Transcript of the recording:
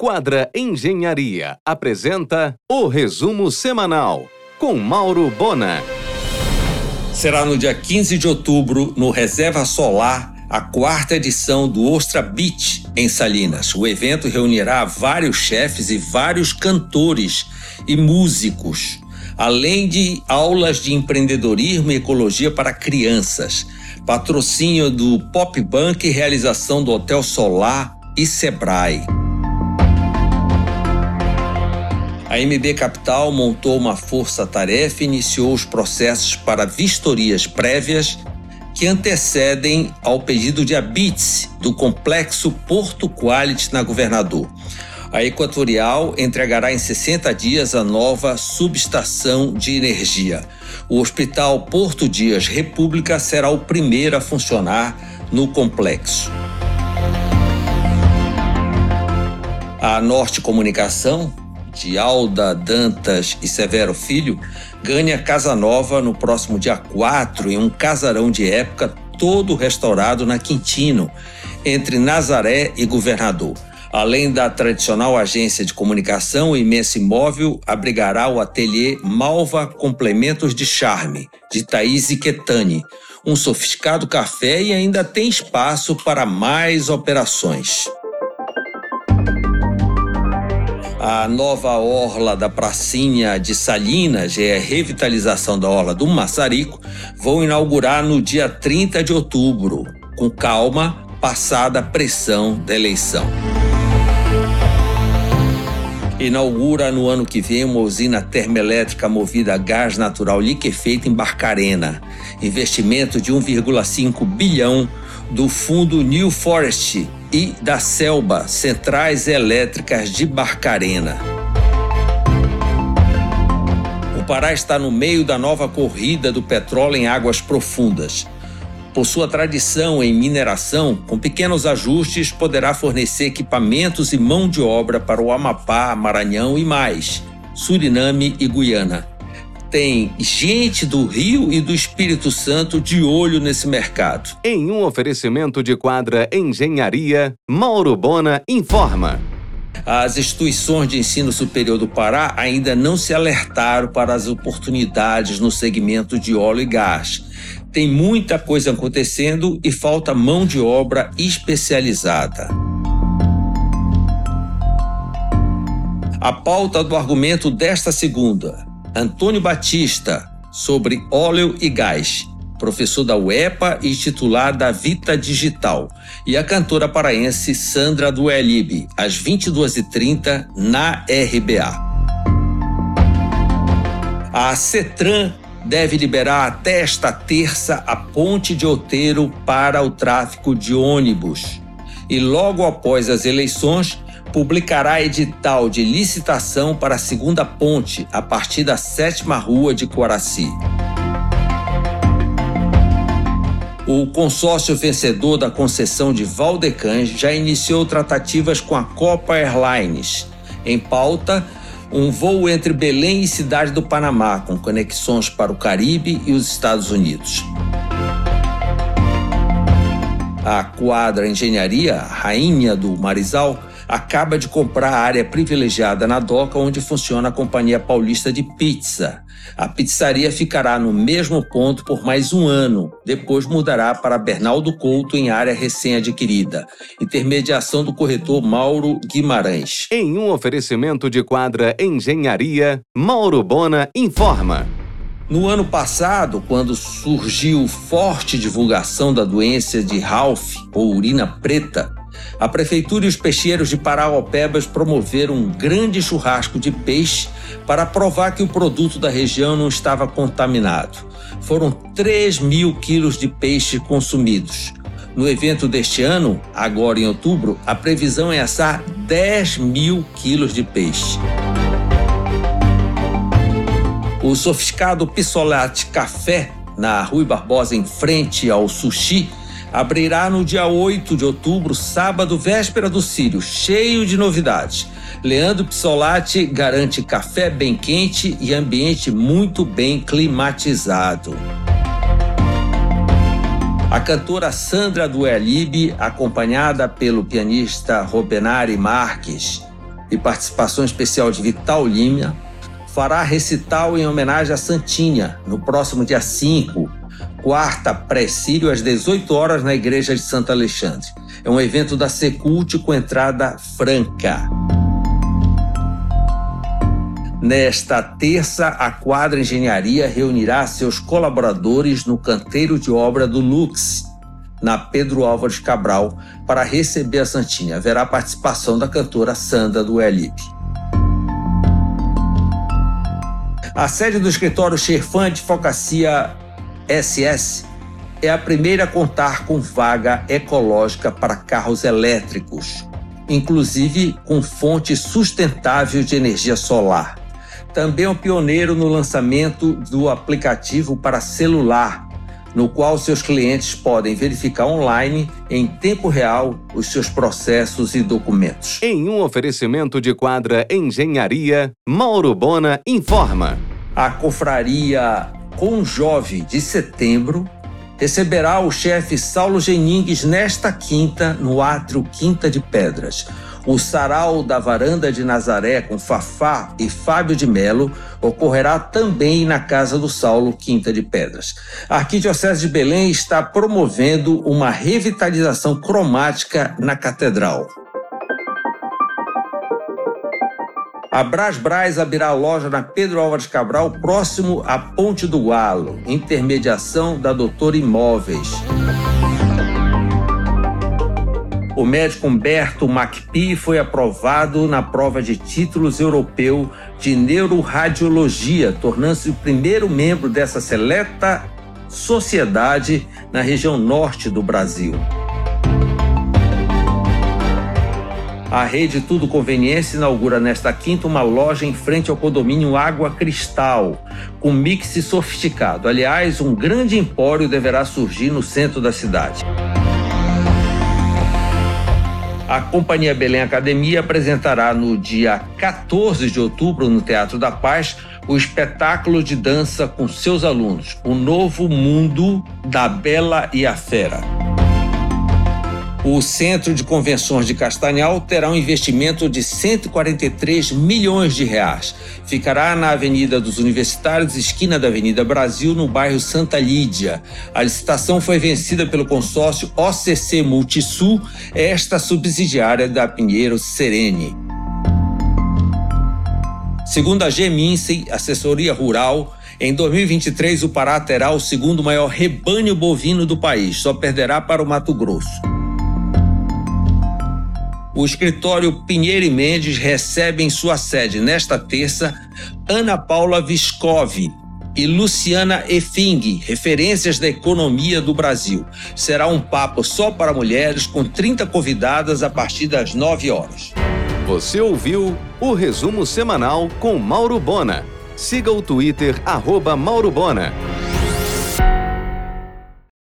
Quadra Engenharia apresenta o resumo semanal com Mauro Bona. Será no dia 15 de outubro, no Reserva Solar, a quarta edição do Ostra Beach em Salinas. O evento reunirá vários chefes e vários cantores e músicos, além de aulas de empreendedorismo e ecologia para crianças. Patrocínio do Pop Bank e realização do Hotel Solar e Sebrae. A MB Capital montou uma força-tarefa e iniciou os processos para vistorias prévias que antecedem ao pedido de habite do complexo Porto Quality na Governador. A Equatorial entregará em 60 dias a nova subestação de energia. O Hospital Porto Dias República será o primeiro a funcionar no complexo. A Norte Comunicação de Alda Dantas e Severo Filho, ganha casa nova no próximo dia 4 em um casarão de época todo restaurado na Quintino, entre Nazaré e Governador. Além da tradicional agência de comunicação, o imenso imóvel abrigará o ateliê Malva Complementos de Charme, de Thaís Quetani, um sofisticado café e ainda tem espaço para mais operações. A nova orla da Pracinha de Salinas e a revitalização da orla do Maçarico vão inaugurar no dia 30 de outubro, com calma, passada a pressão da eleição. Inaugura no ano que vem uma usina termoelétrica movida a gás natural liquefeito em Barcarena. Investimento de 1,5 bilhão do fundo New Forest e da Selba Centrais Elétricas de Barcarena. O Pará está no meio da nova corrida do petróleo em águas profundas. Por sua tradição em mineração, com pequenos ajustes, poderá fornecer equipamentos e mão de obra para o Amapá, Maranhão e mais, Suriname e Guiana tem gente do Rio e do Espírito Santo de olho nesse mercado. Em um oferecimento de quadra Engenharia, Mauro Bona informa. As instituições de ensino superior do Pará ainda não se alertaram para as oportunidades no segmento de óleo e gás. Tem muita coisa acontecendo e falta mão de obra especializada. A pauta do argumento desta segunda Antônio Batista, sobre óleo e gás, professor da UEPA e titular da Vita Digital, e a cantora paraense Sandra do Elib, às 22h30 na RBA. A CETRAN deve liberar até esta terça a ponte de Outeiro para o tráfego de ônibus. E logo após as eleições, publicará edital de licitação para a segunda ponte a partir da sétima rua de Coraci. O consórcio vencedor da concessão de Valdecães já iniciou tratativas com a Copa Airlines. Em pauta, um voo entre Belém e Cidade do Panamá, com conexões para o Caribe e os Estados Unidos. A Quadra Engenharia, rainha do Marizal, acaba de comprar a área privilegiada na doca onde funciona a Companhia Paulista de Pizza. A pizzaria ficará no mesmo ponto por mais um ano, depois mudará para Bernaldo Couto em área recém-adquirida. Intermediação do corretor Mauro Guimarães. Em um oferecimento de quadra Engenharia, Mauro Bona informa. No ano passado, quando surgiu forte divulgação da doença de Ralph, ou urina preta, a prefeitura e os peixeiros de Paraopebas promoveram um grande churrasco de peixe para provar que o produto da região não estava contaminado. Foram 3 mil quilos de peixe consumidos. No evento deste ano, agora em outubro, a previsão é assar 10 mil quilos de peixe. O sofisticado Pissolate Café, na Rui Barbosa, em frente ao Sushi, abrirá no dia 8 de outubro, sábado, véspera do Sírio, cheio de novidades. Leandro Pissolati garante café bem quente e ambiente muito bem climatizado. A cantora Sandra do Elib, acompanhada pelo pianista Robenari Marques, e participação especial de Vital Lima, fará recital em homenagem a Santinha no próximo dia 5, quarta pré-sírio, às 18 horas, na Igreja de Santo Alexandre. É um evento da Secult com entrada franca. Nesta terça, a Quadra Engenharia reunirá seus colaboradores no canteiro de obra do Lux, na Pedro Álvares Cabral, para receber a Santinha. Haverá participação da cantora Sandra do Elip. A sede do escritório Xerfan Advocacia SS é a primeira a contar com vaga ecológica para carros elétricos, inclusive com fonte sustentável de energia solar. Também é um pioneiro no lançamento do aplicativo para celular, no qual seus clientes podem verificar online, em tempo real, os seus processos e documentos. Em um oferecimento de quadra Engenharia, Mauro Bona informa. A confraria Conjove de setembro receberá o chefe Saulo Geningues nesta quinta, no Átrio Quinta de Pedras. O sarau da Varanda de Nazaré com Fafá e Fábio de Melo ocorrerá também na Casa do Saulo, Quinta de Pedras. A Arquidiocese de Belém está promovendo uma revitalização cromática na Catedral. A Brás Braz abrirá loja na Pedro Álvares Cabral, próximo à Ponte do Galo, intermediação da Doutor Imóveis. O médico Humberto Macpi foi aprovado na prova de títulos europeu de neuroradiologia, tornando-se o primeiro membro dessa seleta sociedade na região norte do Brasil. A rede Tudo Conveniência inaugura nesta quinta uma loja em frente ao condomínio Água Cristal, com mix sofisticado. Aliás, um grande empório deverá surgir no centro da cidade. A Companhia Belém Academia apresentará no dia 14 de outubro, no Teatro da Paz, o espetáculo de dança com seus alunos, O Novo Mundo da Bela e a Fera. O Centro de Convenções de Castanhal terá um investimento de 143 milhões de reais. Ficará na Avenida dos Universitários, esquina da Avenida Brasil, no bairro Santa Lídia. A licitação foi vencida pelo consórcio OCC Multisul, esta subsidiária da Pinheiro Serene. Segundo a Geminse, assessoria rural, em 2023 o Pará terá o segundo maior rebanho bovino do país, só perderá para o Mato Grosso o escritório Pinheiro e Mendes recebe em sua sede nesta terça Ana Paula Viscovi e Luciana Efing, referências da economia do Brasil. Será um papo só para mulheres com 30 convidadas a partir das 9 horas. Você ouviu o resumo semanal com Mauro Bona. Siga o Twitter, arroba Mauro Bona.